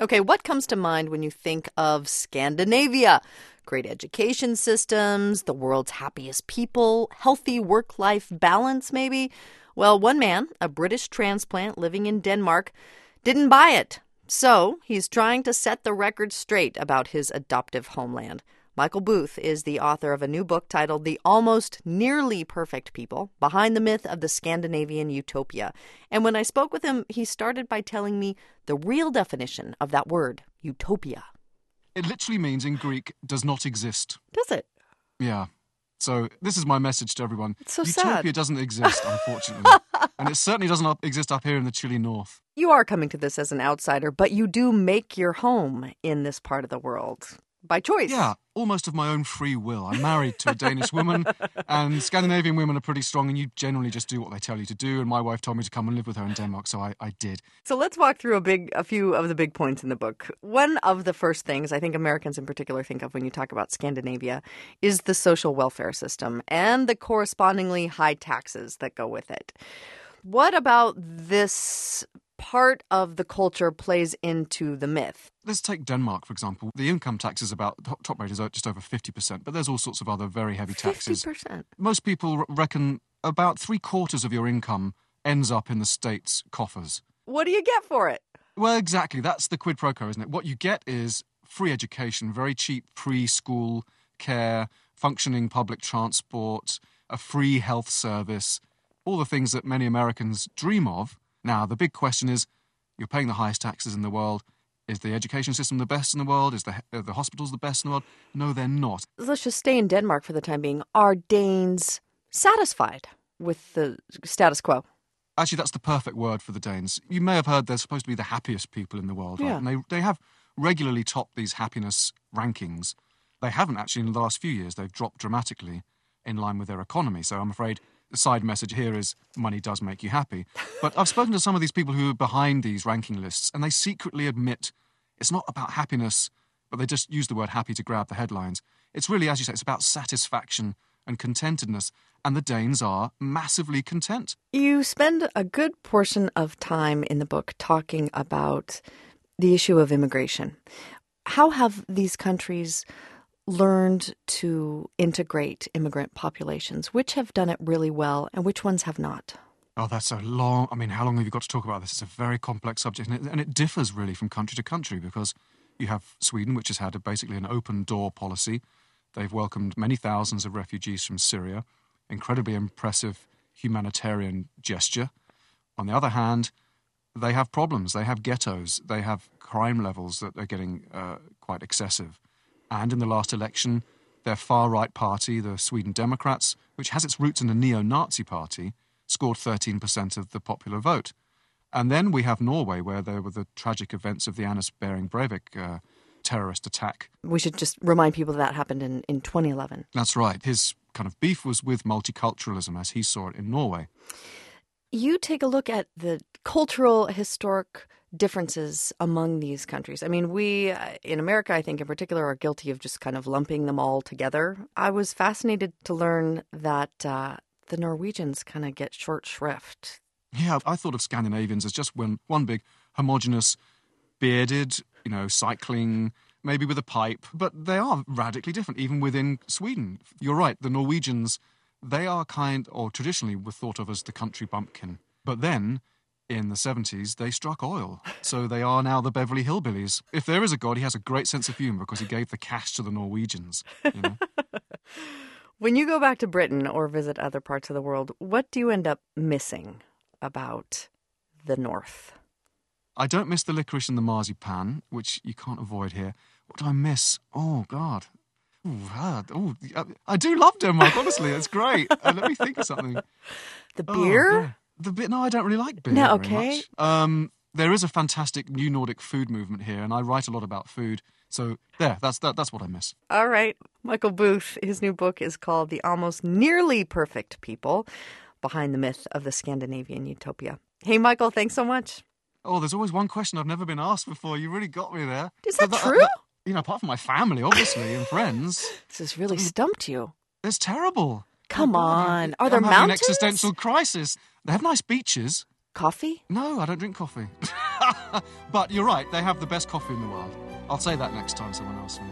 Okay, what comes to mind when you think of Scandinavia? Great education systems, the world's happiest people, healthy work life balance, maybe? Well, one man, a British transplant living in Denmark, didn't buy it. So he's trying to set the record straight about his adoptive homeland. Michael Booth is the author of a new book titled The Almost Nearly Perfect People Behind the Myth of the Scandinavian Utopia. And when I spoke with him, he started by telling me the real definition of that word, utopia. It literally means in Greek does not exist. Does it? Yeah. So this is my message to everyone. It's so Utopia sad. doesn't exist, unfortunately. and it certainly doesn't up- exist up here in the chilly north. You are coming to this as an outsider, but you do make your home in this part of the world by choice. Yeah, almost of my own free will. I'm married to a Danish woman, and Scandinavian women are pretty strong, and you generally just do what they tell you to do. And my wife told me to come and live with her in Denmark, so I, I did. So let's walk through a big a few of the big points in the book. One of the first things I think Americans in particular think of when you talk about Scandinavia is the social welfare system and the correspondingly high taxes that go with it. What about this part of the culture plays into the myth? Let's take Denmark, for example. The income tax is about, top- top rate is just over 50%, but there's all sorts of other very heavy taxes. 50%. Most people reckon about three quarters of your income ends up in the state's coffers. What do you get for it? Well, exactly. That's the quid pro quo, isn't it? What you get is free education, very cheap preschool care, functioning public transport, a free health service, all the things that many Americans dream of. Now, the big question is you're paying the highest taxes in the world. Is the education system the best in the world? Is the, are the hospitals the best in the world? No, they're not. Let's just stay in Denmark for the time being. Are Danes satisfied with the status quo? Actually, that's the perfect word for the Danes. You may have heard they're supposed to be the happiest people in the world, right? Yeah. And they, they have regularly topped these happiness rankings. They haven't actually in the last few years. They've dropped dramatically in line with their economy. So I'm afraid the side message here is money does make you happy. But I've spoken to some of these people who are behind these ranking lists, and they secretly admit it's not about happiness, but they just use the word happy to grab the headlines. It's really, as you say, it's about satisfaction and contentedness. And the Danes are massively content. You spend a good portion of time in the book talking about the issue of immigration. How have these countries learned to integrate immigrant populations? Which have done it really well and which ones have not? Oh, that's a long. I mean, how long have you got to talk about this? It's a very complex subject, and it, and it differs really from country to country because you have Sweden, which has had a, basically an open door policy. They've welcomed many thousands of refugees from Syria, incredibly impressive humanitarian gesture. On the other hand, they have problems. They have ghettos. They have crime levels that are getting uh, quite excessive. And in the last election, their far right party, the Sweden Democrats, which has its roots in a neo Nazi party, scored 13% of the popular vote. And then we have Norway, where there were the tragic events of the Anders Behring Breivik uh, terrorist attack. We should just remind people that, that happened in, in 2011. That's right. His kind of beef was with multiculturalism as he saw it in Norway. You take a look at the cultural, historic differences among these countries. I mean, we uh, in America, I think in particular, are guilty of just kind of lumping them all together. I was fascinated to learn that uh, the Norwegians kind of get short shrift. Yeah, I thought of Scandinavians as just one, one big homogenous, bearded, you know, cycling, maybe with a pipe, but they are radically different, even within Sweden. You're right, the Norwegians, they are kind, or traditionally were thought of as the country bumpkin. But then, in the 70s, they struck oil. So they are now the Beverly Hillbillies. If there is a God, he has a great sense of humour because he gave the cash to the Norwegians. You know? When you go back to Britain or visit other parts of the world, what do you end up missing about the North? I don't miss the licorice and the marzipan, which you can't avoid here. What do I miss? Oh, God. Ooh, I- do love Denmark, honestly. It's great. Uh, let me think of something. The Oh, beer? The bit? No, I don't really like beer. No, okay. much. Um, there is a fantastic new Nordic food movement here, and I write a lot about food. So there, that's that, that's what I miss. All right. Michael Booth, his new book is called The Almost Nearly Perfect People Behind the Myth of the Scandinavian Utopia. Hey, Michael, thanks so much. Oh, there's always one question I've never been asked before. You really got me there. Is that But true? you know, apart from my family, obviously, and friends, This has really stumped you. it's terrible. Come on. Are there I'm mountains? an existential crisis. They have nice beaches. Coffee? No, I don't drink coffee. but you're right, they have the best coffee in the world. I'll say that next time someone asks me.